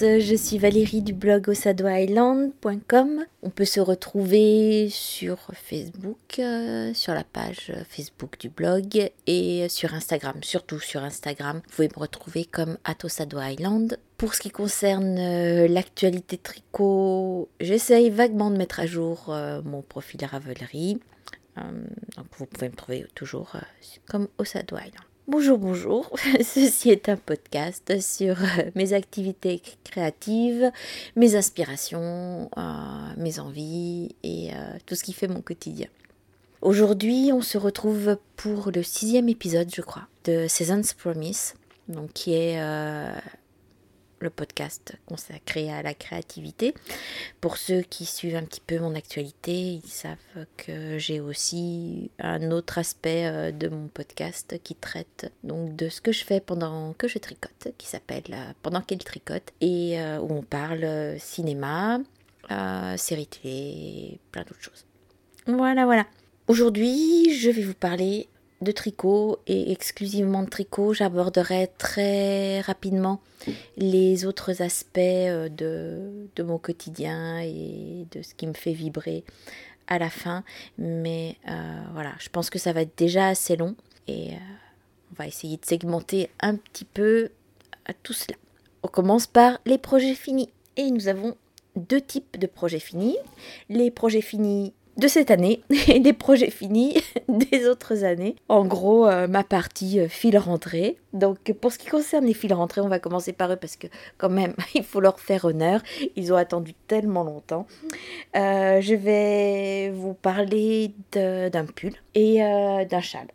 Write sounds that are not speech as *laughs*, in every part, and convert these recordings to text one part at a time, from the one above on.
Je suis Valérie du blog osadoisland.com. On peut se retrouver sur Facebook, euh, sur la page Facebook du blog et sur Instagram, surtout sur Instagram. Vous pouvez me retrouver comme Atosado Island. Pour ce qui concerne euh, l'actualité tricot, j'essaye vaguement de mettre à jour euh, mon profil Ravelry. vous pouvez me trouver toujours comme Osado Island. Bonjour, bonjour. *laughs* Ceci est un podcast sur euh, mes activités créatives, mes aspirations, euh, mes envies et euh, tout ce qui fait mon quotidien. Aujourd'hui, on se retrouve pour le sixième épisode, je crois, de Season's Promise, donc qui est le podcast consacré à la créativité. Pour ceux qui suivent un petit peu mon actualité, ils savent que j'ai aussi un autre aspect euh, de mon podcast qui traite donc de ce que je fais pendant que je tricote, qui s'appelle euh, Pendant qu'elle tricote, et euh, où on parle cinéma, série télé, plein d'autres choses. Voilà, voilà. Aujourd'hui, je vais vous parler de tricot et exclusivement de tricot. J'aborderai très rapidement les autres aspects euh, de, mon quotidien et de ce qui me fait vibrer à la fin. Mais euh, voilà, je pense que ça va être déjà assez long et euh, on va essayer de segmenter un petit peu à tout cela. On commence par les projets finis. Et nous avons deux types de projets finis. Les projets finis de cette année *laughs* et des projets finis *laughs* des autres années. En gros, euh, ma partie euh, fil rentrée. Donc pour ce qui concerne les fils rentrés, on va commencer par eux parce que quand même, *laughs* il faut leur faire honneur. Ils ont attendu tellement longtemps. Euh, je vais vous parler d'un pull et d'un châle.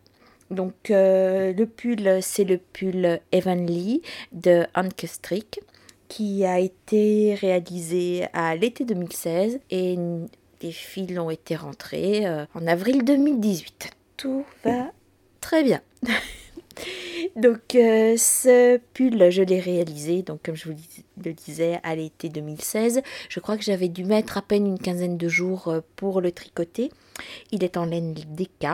Donc le pull, c'est le pull Evenly de Anke Strick qui a été réalisé à l'été 2016 et les fils ont été rentrés euh, en avril 2018. Tout va très bien. *laughs* donc euh, ce pull, je l'ai réalisé, donc comme je vous le disais, à l'été 2016. Je crois que j'avais dû mettre à peine une quinzaine de jours euh, pour le tricoter. Il est en laine DK.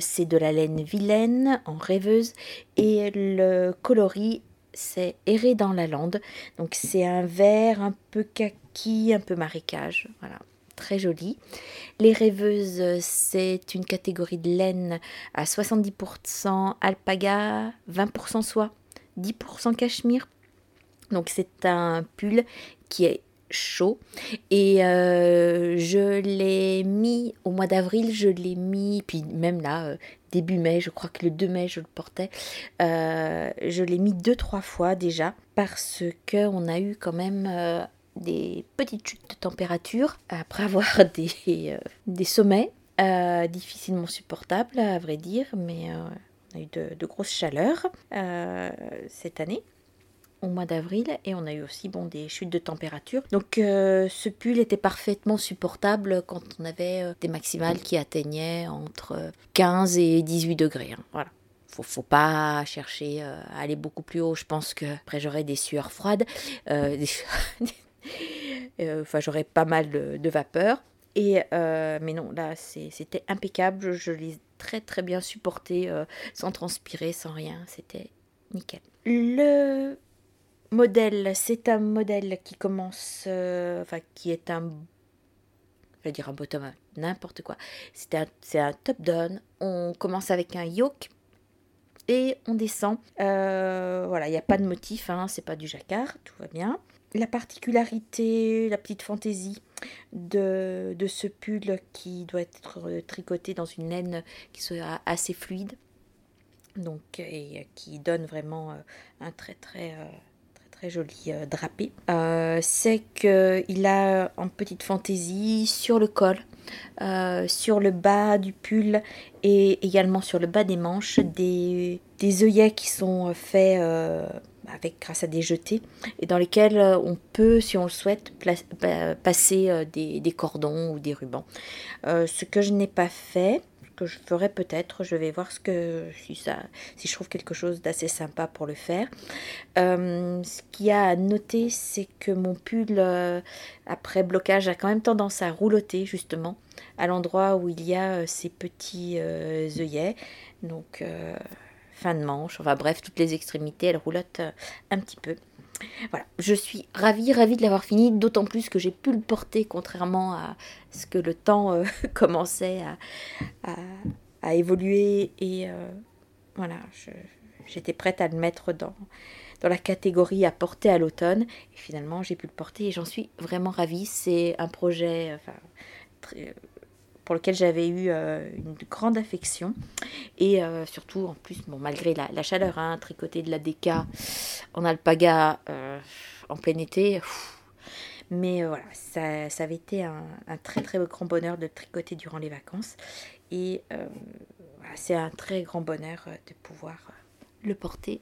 c'est de la laine vilaine en rêveuse et le coloris c'est erré dans la lande. Donc c'est un vert un peu kaki, un peu marécage. Voilà très jolie. Les rêveuses, c'est une catégorie de laine à 70% alpaga, 20% soie, 10% cachemire. Donc c'est un pull qui est chaud et euh, je l'ai mis au mois d'avril je l'ai mis puis même là euh, début mai je crois que le 2 mai je le portais euh, je l'ai mis deux trois fois déjà parce que on a eu quand même des petites chutes de température après avoir *laughs* des, euh, des sommets euh, difficilement supportables à vrai dire, mais euh, on a eu de, grosses chaleurs cette année au mois d'avril et on a eu aussi bon, des chutes de température. Donc ce pull était parfaitement supportable quand on avait des maximales qui atteignaient entre 15 et 18 degrés. Hein. voilà faut, faut pas chercher à aller beaucoup plus haut. Je pense que après j'aurais des sueurs froides, *laughs* des, *laughs* enfin, j'aurais pas mal de, vapeur. Et, euh, mais non, là, c'était impeccable. Je l'ai très très bien supporté, euh, sans transpirer, sans rien. C'était nickel. Le modèle, c'est un modèle qui commence, enfin, qui est un, je vais dire un bottom, n'importe quoi. C'est un, un top-down. On commence avec un yoke et on descend. voilà, il n'y a pas de motif, hein, c'est pas du jacquard, tout va bien la particularité, la petite fantaisie de, ce pull qui doit être tricoté dans une laine qui soit assez fluide. Donc et qui donne vraiment euh, un très très euh, très joli euh, drapé. C'est qu'il a en petite fantaisie sur le col sur le bas du pull et également sur le bas des manches des, des œillets qui sont faits avec grâce à des jetés et dans lesquels euh, on peut, si on le souhaite, passer euh, des, cordons ou des rubans. Euh, ce que je n'ai pas fait, que je ferai peut-être, je vais voir ce que si ça, si je trouve quelque chose d'assez sympa pour le faire. ce qu'il y a à noter, c'est que mon pull après blocage a quand même tendance à rouloter justement à l'endroit où il y a ces petits œillets. Donc fin de manche. Enfin bref, toutes les extrémités, elles roulotte un petit peu. Voilà, je suis ravie, ravie de l'avoir fini, d'autant plus que j'ai pu le porter, contrairement à ce que le temps *laughs* commençait à, évoluer. Et voilà, j'étais prête à le mettre dans, la catégorie à porter à l'automne. Et finalement, j'ai pu le porter et j'en suis vraiment ravie. C'est un projet enfin, pour lequel j'avais eu euh, une grande affection. Et euh, surtout, en plus, bon, malgré la, chaleur, hein, tricoter de la DK en alpaga euh, en plein été. mais voilà, ça, ça, avait été un, un, très très grand bonheur de tricoter durant les vacances. Et c'est un très grand bonheur de pouvoir le porter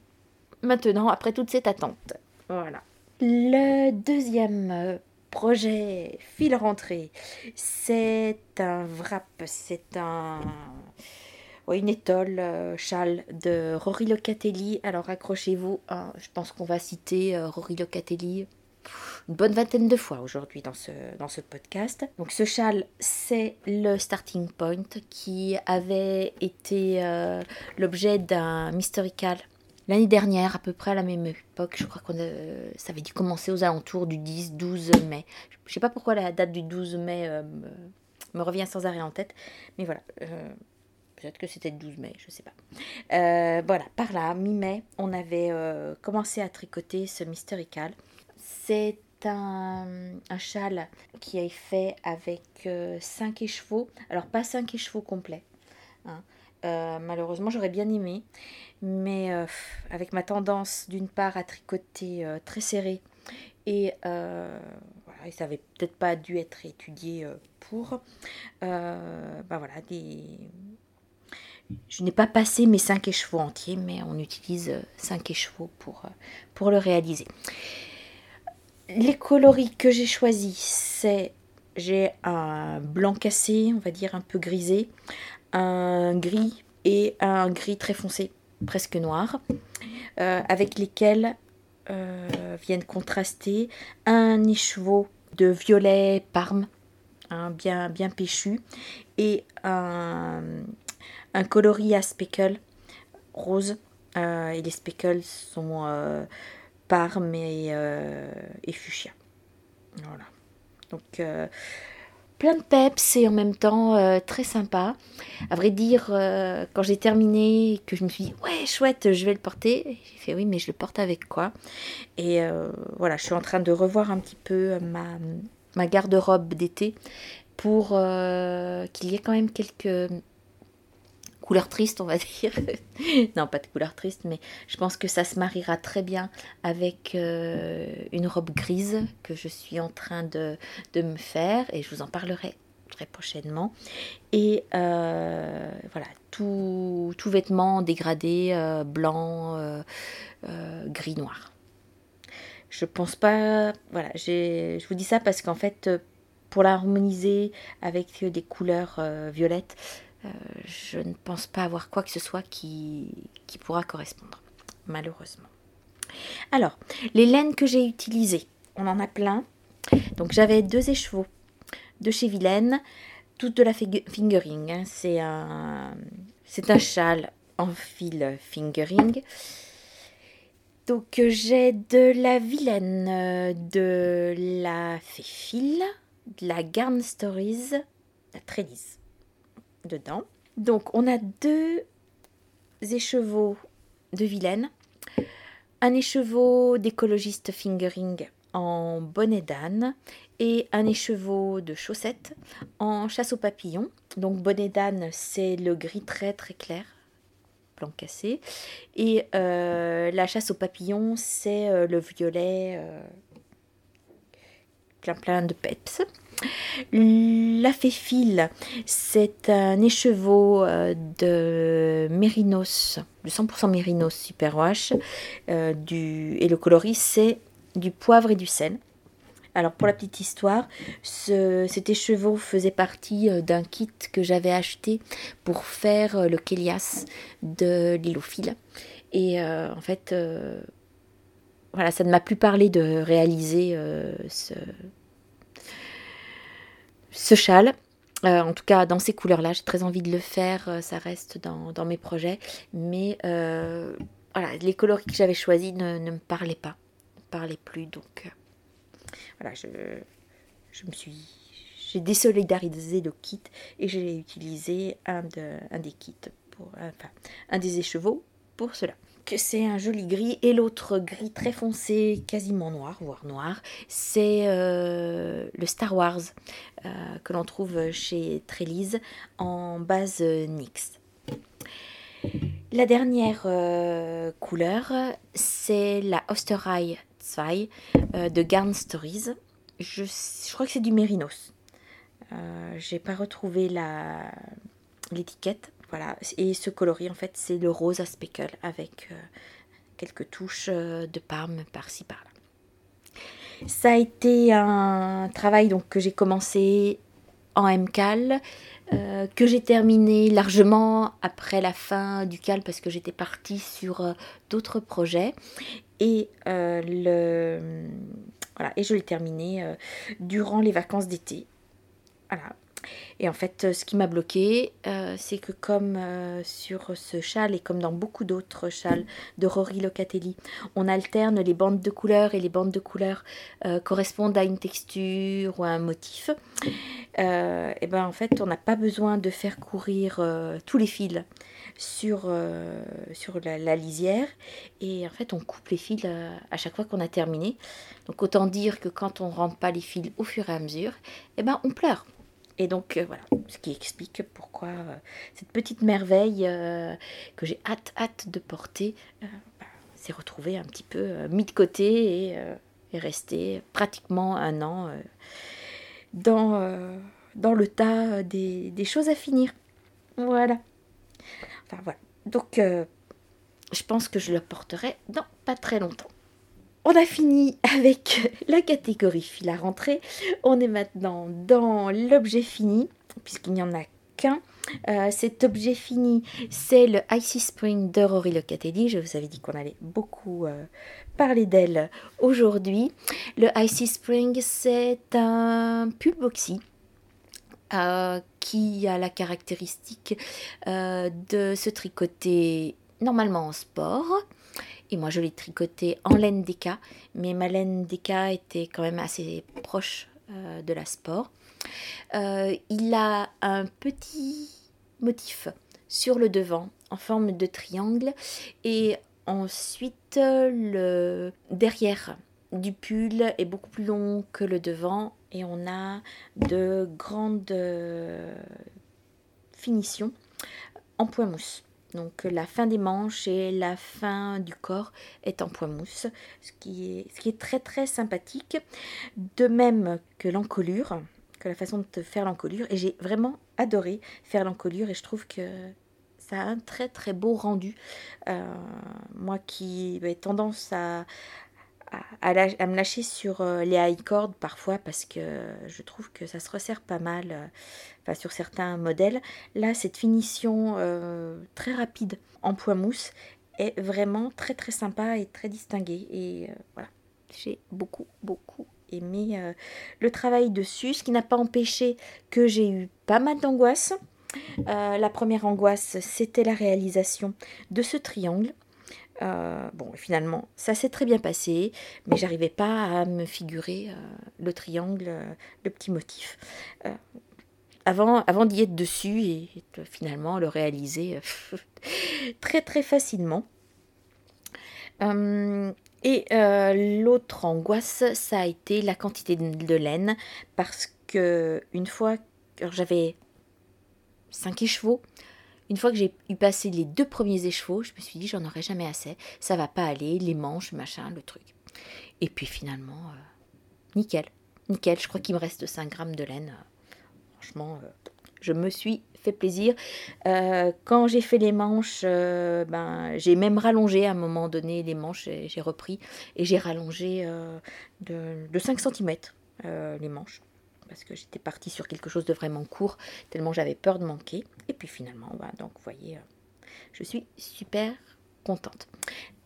maintenant après toute cette attente. Voilà. Le deuxième projet fil rentrée, c'est un wrap, c'est un une étole euh, châle de Rory Locatelli. Alors accrochez-vous, hein, je pense qu'on va citer euh, Rory Locatelli une bonne vingtaine de fois aujourd'hui dans ce, dans ce podcast. Donc ce châle, c'est le starting point qui avait été euh, l'objet d'un mystical L'année dernière, à peu près à la même époque, je crois que ça avait dû commencer aux alentours du 10-12 mai. Je sais pas pourquoi la date du 12 mai euh, me, revient sans arrêt en tête, mais voilà. Euh, peut-être que c'était le 12 mai, je ne sais pas. Euh, voilà, par là, mi-mai, on avait commencé à tricoter ce Mysterical. C'est un, un, châle qui est fait avec 5 écheveaux. Alors, pas 5 écheveaux complets. Hein. Malheureusement, j'aurais bien aimé. Mais euh, avec ma tendance d'une part à tricoter euh, très serré et, euh, voilà, ça n'avait peut-être pas dû être étudié pour. ben voilà, des... Je n'ai pas passé mes 5 écheveaux entiers, mais on utilise 5 écheveaux pour, pour le réaliser. Les coloris que j'ai choisis, c'est j'ai un blanc cassé, on va dire un peu grisé, un gris et un gris très foncé presque noires, euh, avec lesquels euh, viennent contraster un écheveau de violet parme, hein, bien, bien péchu, et un, un coloris à speckle rose. Euh, et les speckles sont parme et fuchsia. Voilà. Donc plein de peps et en même temps euh, très sympa. À vrai dire, euh, quand j'ai terminé, que je me suis dit ouais chouette, je vais le porter, j'ai fait oui mais je le porte avec quoi? Et euh, voilà, je suis en train de revoir un petit peu ma, ma garde-robe d'été pour qu'il y ait quand même quelques couleur triste, on va *laughs* dire. non, pas de couleur triste, mais je pense que ça se mariera très bien avec euh, une robe grise que je suis en train de, me faire et je vous en parlerai très prochainement. Et euh, voilà, tout, tout, vêtement dégradé, euh, blanc, gris, noir. Je pense pas. Voilà, je vous dis ça parce qu'en fait, pour l'harmoniser avec des couleurs violettes, euh, je ne pense pas avoir quoi que ce soit qui, pourra correspondre, malheureusement. Alors, les laines que j'ai utilisées, on en a plein. Donc j'avais deux écheveaux de chez Vilaine, toutes de la fingering. Hein. C'est un, châle en fil fingering. Donc j'ai de la Vilaine, de la Féfile, de la Garn Stories, la Trédise dedans. Donc on a deux écheveaux de vilaine, un écheveau d'écologiste fingering en bonnet d'âne et un écheveau de chaussettes en chasse aux papillons. Donc bonnet d'âne c'est le gris très très clair, blanc cassé, et euh, la chasse aux papillons c'est euh, le violet euh, plein de peps. La Féfile, c'est un écheveau euh, de Mérinos, de 100% Mérinos Superwash, euh, du, et le coloris c'est du poivre et du sel. Alors pour la petite histoire, cet écheveau faisait partie euh, d'un kit que j'avais acheté pour faire le Kélias de l'îlophile. Et en fait, voilà, ça ne m'a plus parlé de réaliser ce, ce châle. en tout cas, dans ces couleurs-là, j'ai très envie de le faire. ça reste dans, mes projets. Mais voilà, les coloris que j'avais choisis ne, me parlaient pas. Ne parlaient plus. Donc je, me suis j'ai désolidarisé le kit et j'ai utilisé un, de, un des kits, pour, un des écheveaux pour cela. Que c'est un joli gris et l'autre gris très foncé, quasiment noir, voire noir, c'est euh, le Star Wars euh, que l'on trouve chez Trelise en base NYX. La dernière euh, couleur, c'est la Osterei 2 de Garn Stories. Je, crois que c'est du mérinos. Euh, j'ai pas retrouvé l'étiquette. Voilà. Et ce coloris, en fait, c'est le rose à speckle avec euh, quelques touches euh, de parme par-ci par-là. Ça a été un travail donc, que j'ai commencé en MCAL, que j'ai terminé largement après la fin du CAL parce que j'étais partie sur d'autres projets. Et, le, voilà, et je l'ai terminé durant les vacances d'été. Et en fait, ce qui m'a bloqué, euh, c'est que comme euh, sur ce châle et comme dans beaucoup d'autres châles de Rory Locatelli, on alterne les bandes de couleurs et les bandes de couleurs euh, correspondent à une texture ou à un motif. et ben en fait, on n'a pas besoin de faire courir tous les fils sur, la, lisière et en fait on coupe les fils à chaque fois qu'on a terminé. Donc autant dire que quand on rentre pas les fils au fur et à mesure, et ben on pleure. Et donc euh, voilà, ce qui explique pourquoi euh, cette petite merveille euh, que j'ai hâte, hâte de porter bah, s'est retrouvée un petit peu mis de côté et est restée pratiquement un an dans, le tas des, des, choses à finir. Voilà. Enfin voilà. Donc je pense que je le porterai dans pas très longtemps. On a fini avec *laughs* la catégorie fil à rentrer. On est maintenant dans l'objet fini, puisqu'il n'y en a qu'un. Euh, cet objet fini, c'est le Icy Spring de Rory Locatelli. Je vous avais dit qu'on allait beaucoup euh, parler d'elle aujourd'hui. Le Icy Spring, c'est un pull boxy. Euh, qui a la caractéristique de se tricoter normalement en sport, et moi, je l'ai tricoté en laine DK, mais ma laine DK était quand même assez proche euh, de la sport. Euh, il a un petit motif sur le devant en forme de triangle et ensuite le derrière du pull est beaucoup plus long que le devant et on a de grandes euh, finitions en point mousse. Donc la fin des manches et la fin du corps est en point mousse, ce qui est, très très sympathique. De même que l'encolure, que la façon de faire l'encolure. Et j'ai vraiment adoré faire l'encolure et je trouve que ça a un très très beau rendu. Euh, moi qui ai tendance à, à, me lâcher sur euh, les high cords parfois parce que je trouve que ça se resserre pas mal euh, sur certains modèles. Là, cette finition euh, très rapide en point mousse est vraiment très très sympa et très distinguée. Et voilà, j'ai beaucoup beaucoup aimé le travail dessus, ce qui n'a pas empêché que j'ai eu pas mal d'angoisse. la première angoisse, c'était la réalisation de ce triangle. Euh, bon, finalement, ça s'est très bien passé, mais j'arrivais pas à me figurer euh, le triangle, euh, le petit motif. avant d'y être dessus et, finalement le réaliser *laughs* très très facilement. et l'autre angoisse, ça a été la quantité de laine, parce que une fois, j'avais 5 écheveaux, une fois que j'ai eu passé les deux premiers écheveaux, je me suis dit j'en aurai jamais assez, ça va pas aller, les manches, machin, le truc. Et puis finalement, euh, nickel, nickel, je crois qu'il me reste 5 grammes de laine. franchement, euh, je me suis fait plaisir. Euh, quand j'ai fait les manches, ben, j'ai même rallongé à un moment donné les manches, j'ai repris et j'ai rallongé de, de, 5 cm les manches parce que j'étais partie sur quelque chose de vraiment court, tellement j'avais peur de manquer. Et puis finalement, voilà, donc vous voyez, euh, je suis super contente.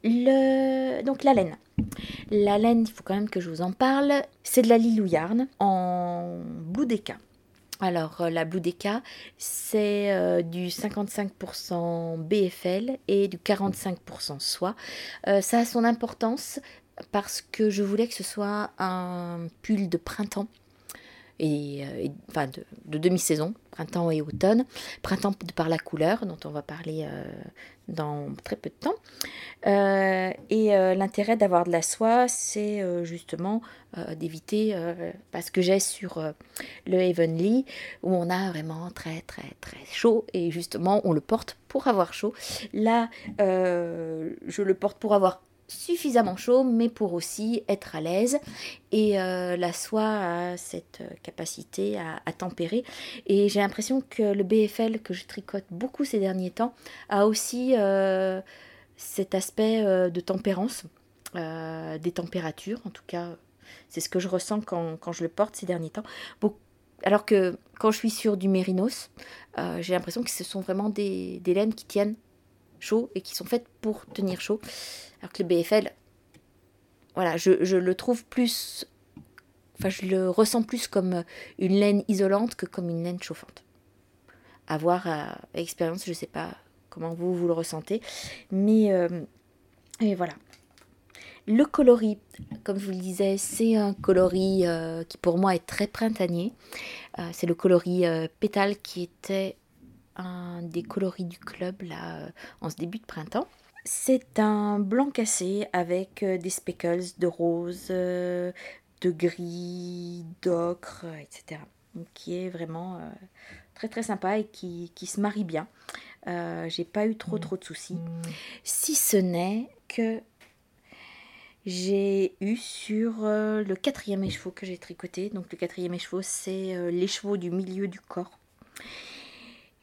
Donc la laine. La laine, il faut quand même que je vous en parle. C'est de la Lilou Yarn en Boudéca. Alors, la Blue c'est du 55% BFL et du 45% soie. ça a son importance parce que je voulais que ce soit un pull de printemps et, euh, enfin de, demi-saison, printemps et automne. Printemps par la couleur, dont on va parler euh, dans très peu de temps. Euh, et l'intérêt d'avoir de la soie, c'est justement d'éviter, parce que j'ai sur le Heavenly, où on a vraiment très très très chaud, et justement on le porte pour avoir chaud. Là, je le porte pour avoir suffisamment chaud, mais pour aussi être à l'aise. Et euh, la soie a cette euh, capacité à, tempérer. Et j'ai l'impression que le BFL, que je tricote beaucoup ces derniers temps, a aussi euh, cet aspect de tempérance, des températures. En tout cas, c'est ce que je ressens quand, quand, je le porte ces derniers temps. alors que quand je suis sur du mérinos, j'ai l'impression que ce sont vraiment des, des laines qui tiennent chaud et qui sont faites pour tenir chaud. Alors que le BFL, voilà, je, le trouve plus. Enfin, je le ressens plus comme une laine isolante que comme une laine chauffante. À voir expérience, je ne sais pas comment vous, vous le ressentez. Mais euh, et voilà. Le coloris, comme je vous le disais, c'est un coloris euh, qui pour moi est très printanier. Euh, c'est le coloris pétale qui était des coloris du club là en ce début de printemps. C'est un blanc cassé avec euh, des speckles de rose, euh, de gris, d'ocre, etc. qui est vraiment euh, très très sympa et qui, se marie bien. J'ai pas eu trop trop de soucis. Si ce n'est que j'ai eu sur le quatrième écheveau que j'ai tricoté. Donc le quatrième écheveau, c'est l'écheveau du milieu du corps.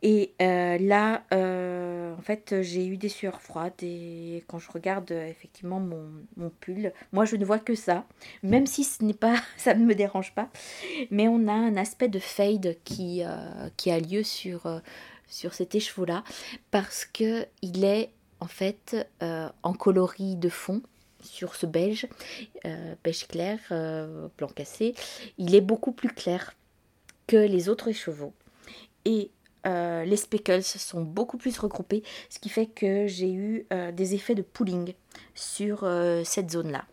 Et euh, là, euh, en fait, j'ai eu des sueurs froides et quand je regarde euh, effectivement mon, pull, moi je ne vois que ça, même si ce n'est pas, *laughs* ça ne me dérange pas, mais on a un aspect de fade qui, qui a lieu sur, sur cet écheveau-là parce que il est en fait en coloris de fond sur ce beige, beige clair, blanc cassé, il est beaucoup plus clair que les autres écheveaux. Et euh, les speckles sont beaucoup plus regroupés, ce qui fait que j'ai eu euh, des effets de pooling sur euh, cette zone-là.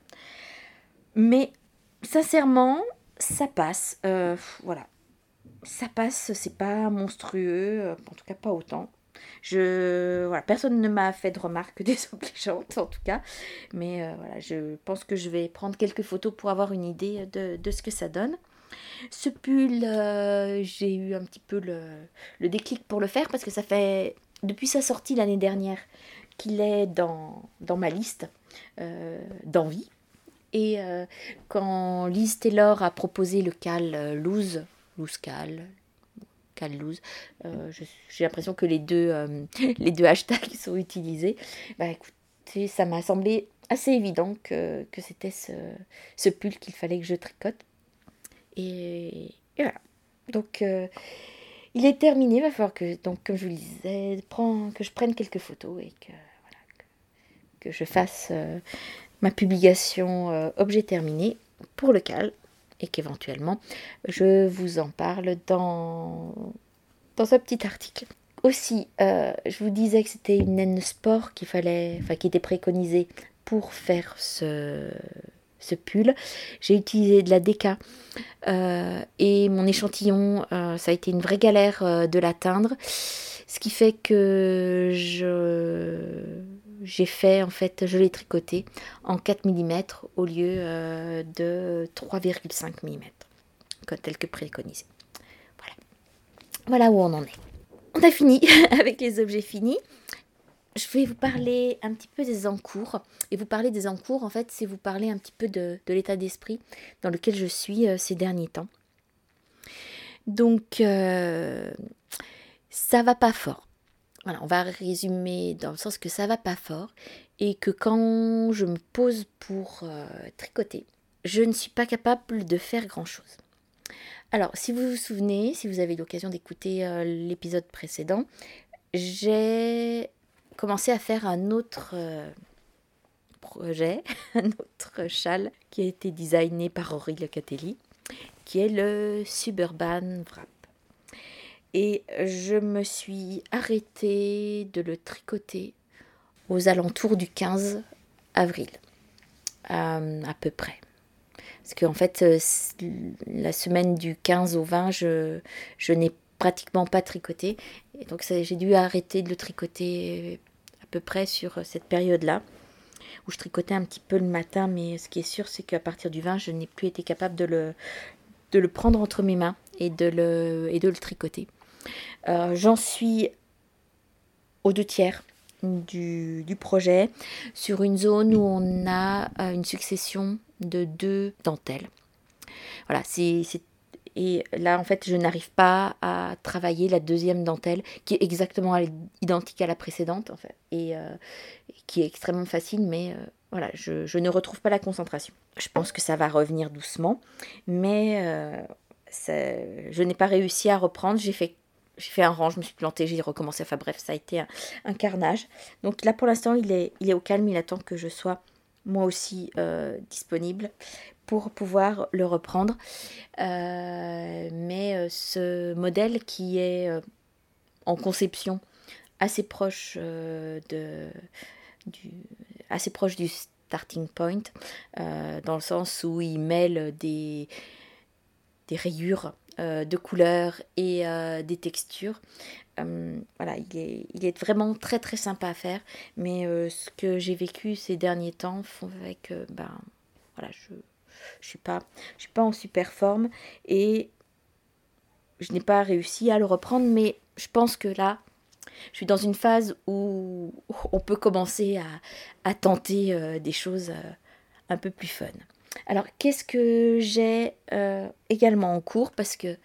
Mais sincèrement, ça passe. voilà. Ça passe, c'est pas monstrueux, en tout cas pas autant. Je, voilà, personne ne m'a fait de remarques *laughs* désobligeantes en tout cas, mais voilà, je pense que je vais prendre quelques photos pour avoir une idée de ce que ça donne. Ce pull, euh, j'ai eu un petit peu le, déclic pour le faire parce que ça fait depuis sa sortie l'année dernière qu'il est dans, ma liste euh, d'envie. Et euh, quand Liz Taylor a proposé le cal loose, loose cal, cal loose, j'ai l'impression que les deux, *laughs* les deux hashtags sont utilisés. Bah ça m'a semblé assez évident que, c'était ce pull qu'il fallait que je tricote. Et, voilà. Donc, euh, il est terminé. Il va falloir que, donc, comme je vous le disais, que je prenne quelques photos et que, que, je fasse euh, ma publication euh, objet terminé pour le cal et qu'éventuellement je vous en parle dans, dans un petit article. Aussi, je vous disais que c'était une naine sport qu'il fallait, enfin, qui était préconisée pour faire ce, ce pull. J'ai utilisé de la DK euh, et mon échantillon, euh, ça a été une vraie galère euh, de l'atteindre. Ce qui fait que je j'ai fait en fait, je l'ai tricoté en 4 mm au lieu de 3,5 mm, tel que préconisé. Voilà. voilà où on en est. On a fini *laughs* avec les objets finis je vais vous parler un petit peu des encours. Et vous parler des encours, en fait, c'est vous parler un petit peu de, l'état d'esprit dans lequel je suis euh, ces derniers temps. Donc, euh, ça va pas fort. Voilà, on va résumer dans le sens que ça va pas fort et que quand je me pose pour euh, tricoter, je ne suis pas capable de faire grand-chose. Alors, si vous vous souvenez, si vous avez l'occasion d'écouter l'épisode précédent, j'ai commencé à faire un autre euh, projet, *laughs* un autre châle qui a été designé par Aurélie Catelli, qui est le Suburban Wrap. Et je me suis arrêtée de le tricoter aux alentours du 15 avril, euh, à peu près. Parce qu'en fait, euh, la semaine du 15 au 20, je, je n'ai pratiquement pas tricoté. Donc j'ai dû arrêter de le tricoter peu près sur cette période-là, où je tricotais un petit peu le matin, mais ce qui est sûr, c'est qu'à partir du 20, je n'ai plus été capable de le, de le prendre entre mes mains et de le, et de le tricoter. Euh, j'en suis aux deux tiers du, du, projet sur une zone où on a euh, une succession de deux dentelles. Voilà, c'est et là, en fait, je n'arrive pas à travailler la deuxième dentelle, qui est exactement identique à la précédente, en fait, et euh, qui est extrêmement facile, mais voilà, je, ne retrouve pas la concentration. Je pense que ça va revenir doucement, mais je n'ai pas réussi à reprendre. J'ai fait, j'ai fait un rang, je me suis plantée, j'ai recommencé. Enfin bref, ça a été un, carnage. Donc là, pour l'instant, il est, il est au calme. Il attend que je sois moi aussi euh, disponible pour pouvoir le reprendre. Euh, mais euh, ce modèle qui est en conception assez proche de du, assez proche du starting point, dans le sens où il mêle des, des rayures de couleurs et des textures. Euh, voilà, il est, vraiment très très sympa à faire, mais ce que j'ai vécu ces derniers temps font que ben voilà, je je suis pas en super forme. Et je n'ai pas réussi à le reprendre, mais je pense que là, je suis dans une phase où *laughs* on peut commencer à, tenter des choses un peu plus fun. Alors, qu'est-ce que j'ai euh, également en cours? Parce que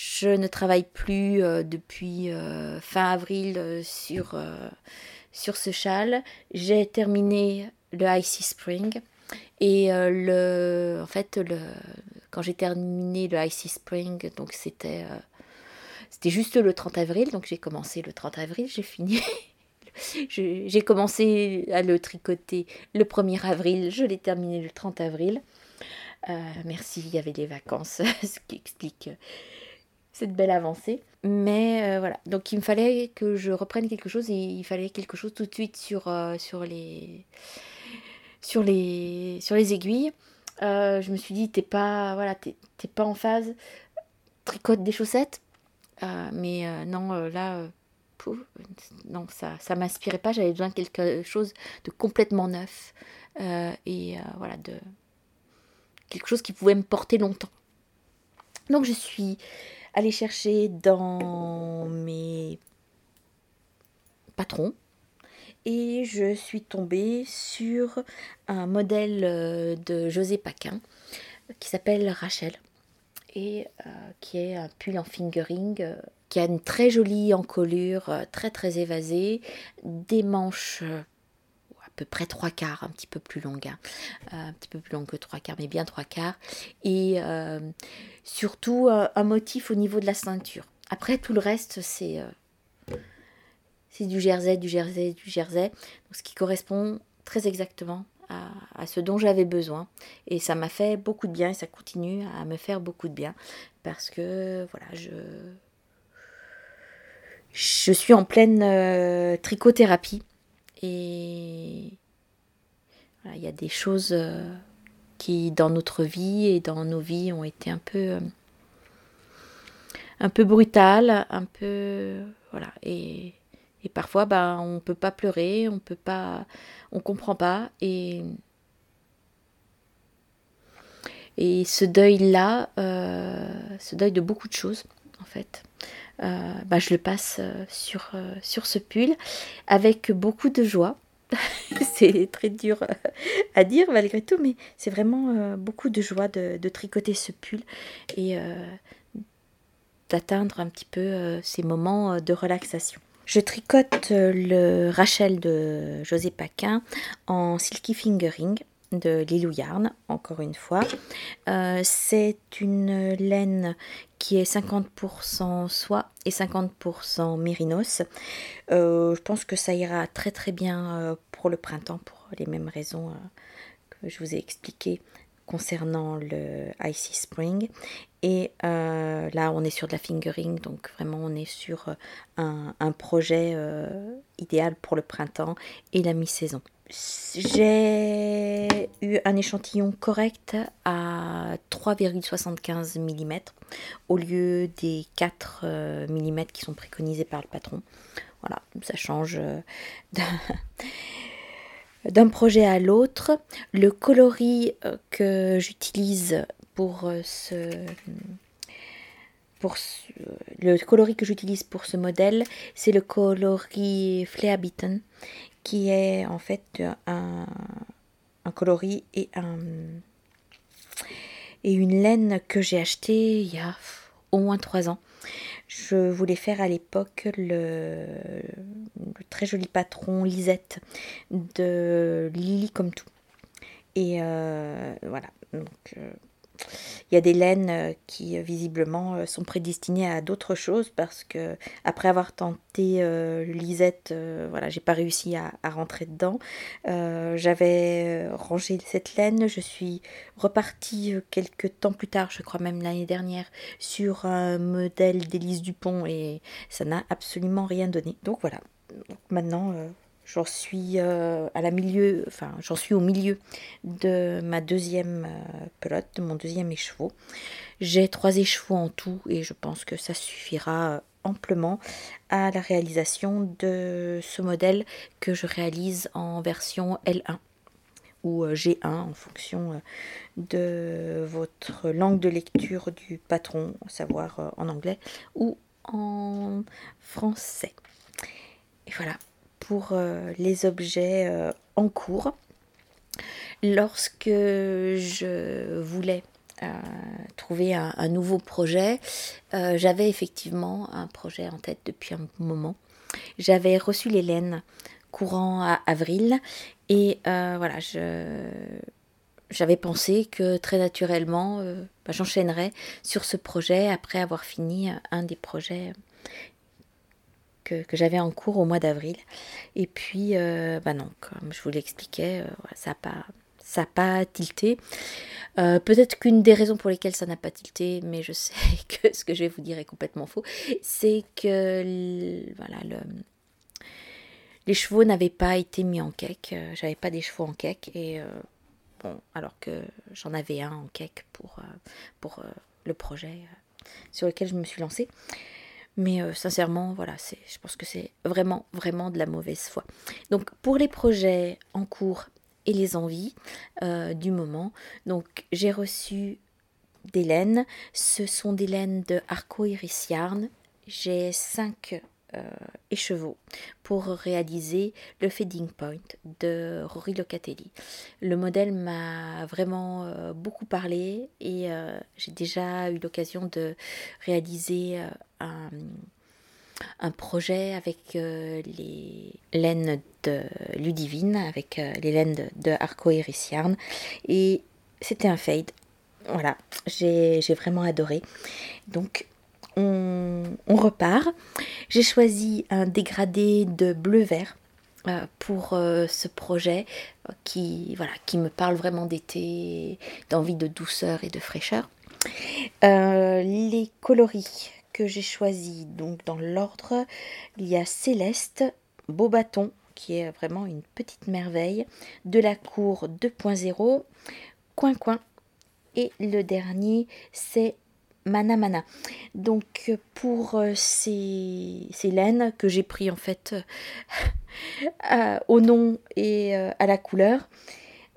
je ne travaille plus euh, depuis euh, fin avril sur, sur ce châle. J'ai terminé le Icy Spring. Et le, en fait, le, quand j'ai terminé le Icy Spring, donc c'était juste le 30 avril, donc j'ai commencé le 30 avril, j'ai fini *laughs* j'ai commencé à le tricoter le 1er avril, je l'ai terminé le 30 avril. Euh, merci, il y avait des vacances, *laughs* ce qui explique cette belle avancée. Mais euh, voilà, donc il me fallait que je reprenne quelque chose et il fallait quelque chose tout de suite sur, euh, les, sur, les, sur les aiguilles. je me suis dit, t'es pas, voilà, t'es pas en phase, tricote des chaussettes. mais non, là, non, ça ça m'inspirait pas. J'avais besoin de quelque chose de complètement neuf euh, et euh, voilà de quelque chose qui pouvait me porter longtemps. Donc je suis allée chercher dans mes patrons. Et je suis tombée sur un modèle euh, de José Paquin qui s'appelle Rachel. Et qui est un pull en fingering qui a une très jolie encolure, euh, très très évasée, des manches euh, peu près trois quarts, un petit peu plus longues, hein. euh, un petit peu plus longue que trois quarts, mais bien trois quarts, et surtout un motif au niveau de la ceinture. Après tout le reste, c'est c'est du jersey, du jersey, du jersey, ce qui correspond très exactement à, à ce dont j'avais besoin. Et ça m'a fait beaucoup de bien et ça continue à me faire beaucoup de bien parce que voilà, je, je suis en pleine euh, trichothérapie et il y a des choses euh, qui dans notre vie et dans nos vies ont été un peu euh, un peu brutales, un peu voilà. Et, et parfois ben on peut pas pleurer, on peut pas on comprend pas. Et et ce deuil là, ce deuil de beaucoup de choses en fait, euh, bah, je le passe euh, sur, euh, sur ce pull avec beaucoup de joie. *laughs* c'est très dur à dire malgré tout, mais c'est vraiment beaucoup de joie de, tricoter ce pull et d'atteindre un petit peu ces moments de relaxation. Je tricote le Rachel de José Paquin en silky fingering de Lilou Yarn, encore une fois. Euh, c'est une laine qui est 50% soie et 50% mérinos. Euh, je pense que ça ira très très bien euh, pour le printemps pour les mêmes raisons que je vous ai expliquées concernant le Icy Spring. Et là, on est sur de la fingering, donc vraiment, on est sur un projet idéal pour le printemps et la mi-saison. J'ai eu un échantillon correct à 3,75 mm au lieu des 4 mm qui sont préconisés par le patron. Voilà, ça change d'un projet à l'autre. Le coloris euh, que j'utilise pour euh, ce pour le coloris que j'utilise pour ce modèle, c'est le coloris Fleabitten, qui est en fait un, un coloris et un et une laine que j'ai acheté il y a au moins trois ans. Je voulais faire à l'époque le, très joli patron Lisette de Lily comme tout. Et euh, voilà. Donc, euh, il y a des laines euh, qui euh, visiblement euh, sont prédestinées à d'autres choses parce que après avoir tenté Lisette, voilà, j'ai pas réussi à, rentrer dedans. J'avais rangé cette laine, je suis repartie quelques temps plus tard, je crois même l'année dernière, sur un modèle d'Élise Dupont et ça n'a absolument rien donné. Donc voilà. maintenant, J'en suis euh, à la milieu, enfin j'en suis au milieu de ma deuxième euh, pelote, de mon deuxième écheveau. J'ai trois échevaux en tout et je pense que ça suffira euh, amplement à la réalisation de ce modèle que je réalise en version L1 ou G1 en fonction de votre langue de lecture du patron, à savoir en anglais ou en français. Et voilà, euh, les objets euh, en cours. Lorsque je voulais euh, trouver un, nouveau projet, j'avais effectivement un projet en tête depuis un moment. J'avais reçu laines courant à avril et voilà, j'avais pensé que très naturellement, bah, j'enchaînerais sur ce projet après avoir fini un des projets que, j'avais en cours au mois d'avril. Et puis, euh, bah comme je vous l'expliquais, euh, ça n'a pas, ça pas tilté. Euh, peut-être qu'une des raisons pour lesquelles ça n'a pas tilté, mais je sais *laughs* que ce que je vais vous dire est complètement faux, c'est que voilà, le, les chevaux n'avaient pas été mis en cake. J'avais pas des chevaux en cake et alors que j'en avais un en cake pour, pour le projet sur lequel je me suis lancée. Mais euh, sincèrement, voilà, c'est, je pense que c'est vraiment, vraiment de la mauvaise foi. Donc pour les projets en cours et les envies euh, du moment, donc j'ai reçu des laines. Ce sont des laines de Arco Iris Yarn. J'ai cinq euh, écheveaux pour réaliser le feeding point de Rory Locatelli. Le modèle m'a vraiment euh, beaucoup parlé et euh, j'ai déjà eu l'occasion de réaliser un, projet avec les laines de Ludivine, avec les laines de, Arco Iris Yarn et c'était un fade. Voilà, j'ai vraiment adoré. Donc on, repart. J'ai choisi un dégradé de bleu-vert euh, pour euh, ce projet euh, qui, voilà, qui me parle vraiment d'été, d'envie de douceur et de fraîcheur. les coloris que j'ai choisis, donc dans l'ordre, il y a Céleste, Beau Bâton, qui est vraiment une petite merveille, de la cour 2.0, Coin Coin, et le dernier, c'est Mana Mana. Donc pour euh, ces, laines que j'ai pris en fait euh, *laughs* au nom et euh, à la couleur,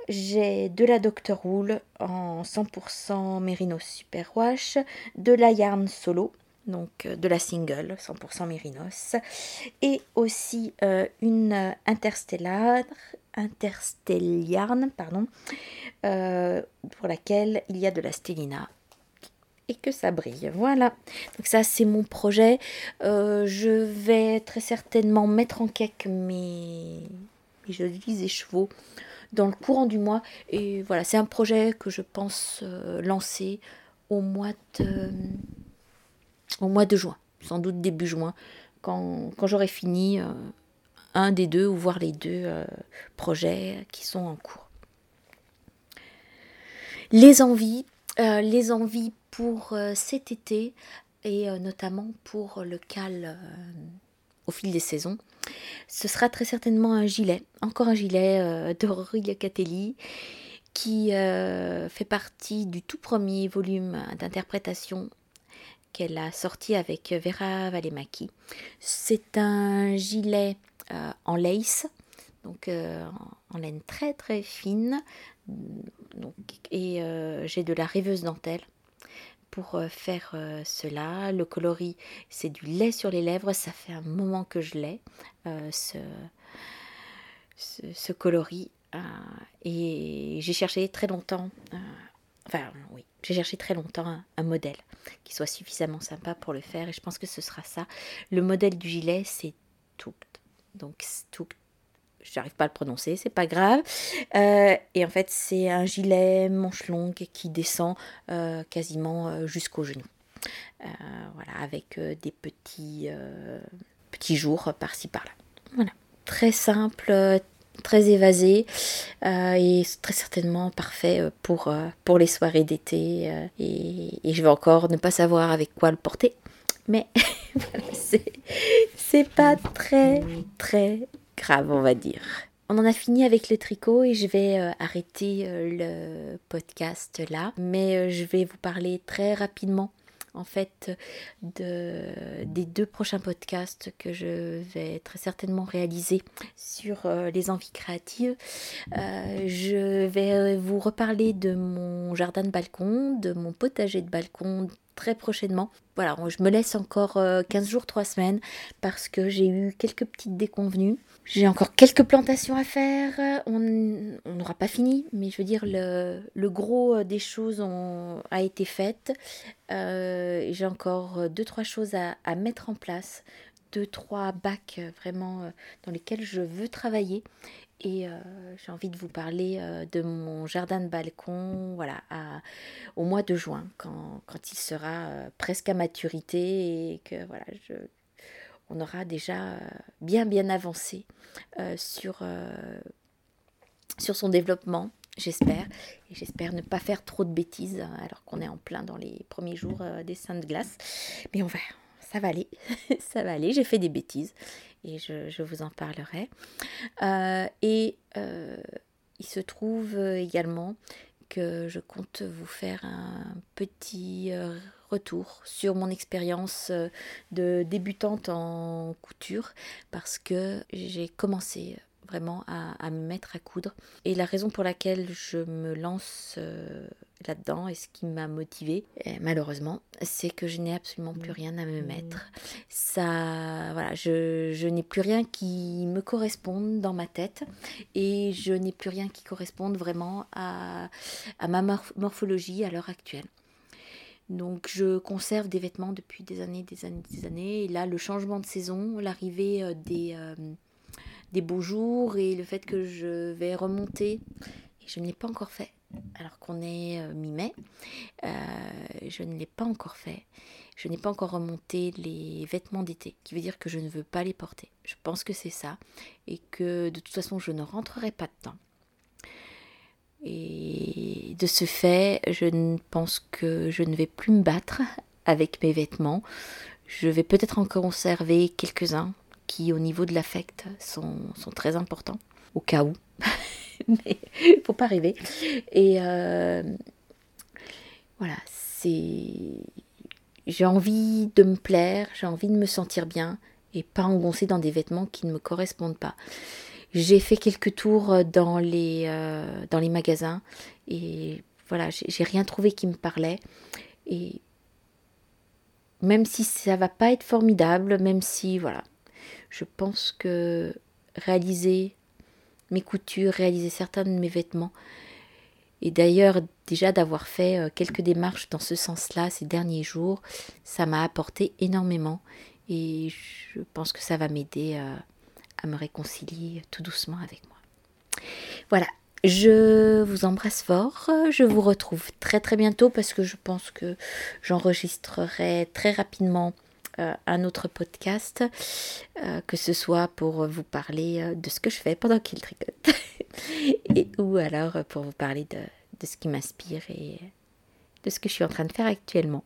j'ai de la Dr. Wool en 100% Mérinos Super Wash, de la Yarn Solo, donc de la single 100% Mérinos, et aussi une Interstellar, Interstellarn, pardon, pour laquelle il y a de la Stellina que ça brille. Voilà. Donc ça, c'est mon projet. Euh, je vais très certainement mettre en cake mes, mes jolis écheveaux dans le courant du mois. Et voilà, c'est un projet que je pense euh, lancer au mois de au mois de juin, sans doute début juin, quand, quand j'aurai fini euh, un des deux ou voire les deux projets qui sont en cours. les envies, les envies pour cet été et notamment pour le cal au fil des saisons. Ce sera très certainement un gilet, encore un gilet de Rory Catelli qui fait partie du tout premier volume d'interprétation qu'elle a sorti avec Vera Valemaki. C'est un gilet euh, en lace, donc euh, en laine très très fine, donc, et euh, j'ai de la rêveuse dentelle pour faire cela. Le coloris, c'est du lait sur les lèvres. Ça fait un moment que je l'ai, ce, ce, coloris. et j'ai cherché très longtemps, enfin oui, j'ai cherché très longtemps un, modèle qui soit suffisamment sympa pour le faire et je pense que ce sera ça. Le modèle du gilet, c'est tout. Donc tout, j'arrive pas à le prononcer, c'est pas grave. Euh, et en fait, c'est un gilet manche longue qui descend euh, quasiment euh, jusqu'au genou. voilà, avec des petits, petits jours par-ci par-là. Voilà, très simple, très évasé et très certainement parfait pour, pour les soirées d'été. et, je vais encore ne pas savoir avec quoi le porter. Mais *laughs* c'est pas très très grave, on va dire. On en a fini avec le tricot et je vais arrêter le podcast là. Mais je vais vous parler très rapidement en fait de, des deux prochains podcasts que je vais très certainement réaliser sur euh, les envies créatives. Euh, je vais vous reparler de mon jardin de balcon, de mon potager de balcon très prochainement. Voilà, je me laisse encore 15 euh, jours, 3 semaines parce que j'ai eu quelques petites déconvenues. J'ai encore quelques plantations à faire. On n'aura pas fini, mais je veux dire, le, gros des choses ont, a été fait. Euh, j'ai encore deux, trois choses à, à, mettre en place. Deux, trois bacs vraiment euh, dans lesquels je veux travailler. Et euh, j'ai envie de vous parler euh, de mon jardin de balcon voilà, au mois de juin, quand, quand il sera euh, presque à maturité et que voilà, on aura déjà bien bien avancé sur, sur son développement, j'espère. J'espère ne pas faire trop de bêtises alors qu'on est en plein dans les premiers jours des seins de glace. Mais on va, ça va aller, *laughs* ça va aller, j'ai fait des bêtises et je, vous en parlerai. Euh, et euh, il se trouve également que je compte vous faire un petit euh, retour sur mon expérience de débutante en couture parce que j'ai commencé vraiment à, me mettre à coudre. Et la raison pour laquelle je me lance euh, là-dedans et ce qui m'a motivée, eh, malheureusement, c'est que je n'ai absolument plus rien à me mmh. mettre. Ça, voilà, je, je n'ai plus rien qui me corresponde dans ma tête et je n'ai plus rien qui corresponde vraiment à, à ma morphologie à l'heure actuelle. Donc je conserve des vêtements depuis des années, des années, des années. Et là, le changement de saison, l'arrivée euh, des, euh, des beaux jours et le fait que je vais remonter. Je ne l'ai pas encore fait, alors qu'on est euh, mi-mai. Euh, je ne l'ai pas encore fait. Je n'ai pas encore remonté les vêtements d'été, qui veut dire que je ne veux pas les porter. Je pense que c'est ça. Et que de toute façon, je ne rentrerai pas dedans. Et de ce fait, je pense que je ne vais plus me battre avec mes vêtements. Je vais peut-être en conserver quelques-uns qui, au niveau de l'affect, sont, sont, très importants, au cas où. *laughs* Mais faut pas rêver. Et euh, voilà, c'est. J'ai envie de me plaire, j'ai envie de me sentir bien et pas engoncée dans des vêtements qui ne me correspondent pas. J'ai fait quelques tours dans les, euh, dans les magasins et voilà, j'ai rien trouvé qui me parlait. Et même si ça va pas être formidable, même si voilà, je pense que réaliser mes coutures, réaliser certains de mes vêtements, et d'ailleurs déjà d'avoir fait euh, quelques démarches dans ce sens-là ces derniers jours, ça m'a apporté énormément et je pense que ça va m'aider euh, à me réconcilier tout doucement avec moi. Voilà, je vous embrasse fort. Je vous retrouve très très bientôt parce que je pense que j'enregistrerai très rapidement un autre podcast, euh, que ce soit pour vous parler euh, de ce que je fais pendant qu'il tricote, *laughs* et, ou alors pour vous parler de, de ce qui m'inspire et de ce que je suis en train de faire actuellement.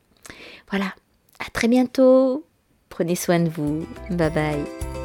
Voilà, à très bientôt. Prenez soin de vous. Bye bye.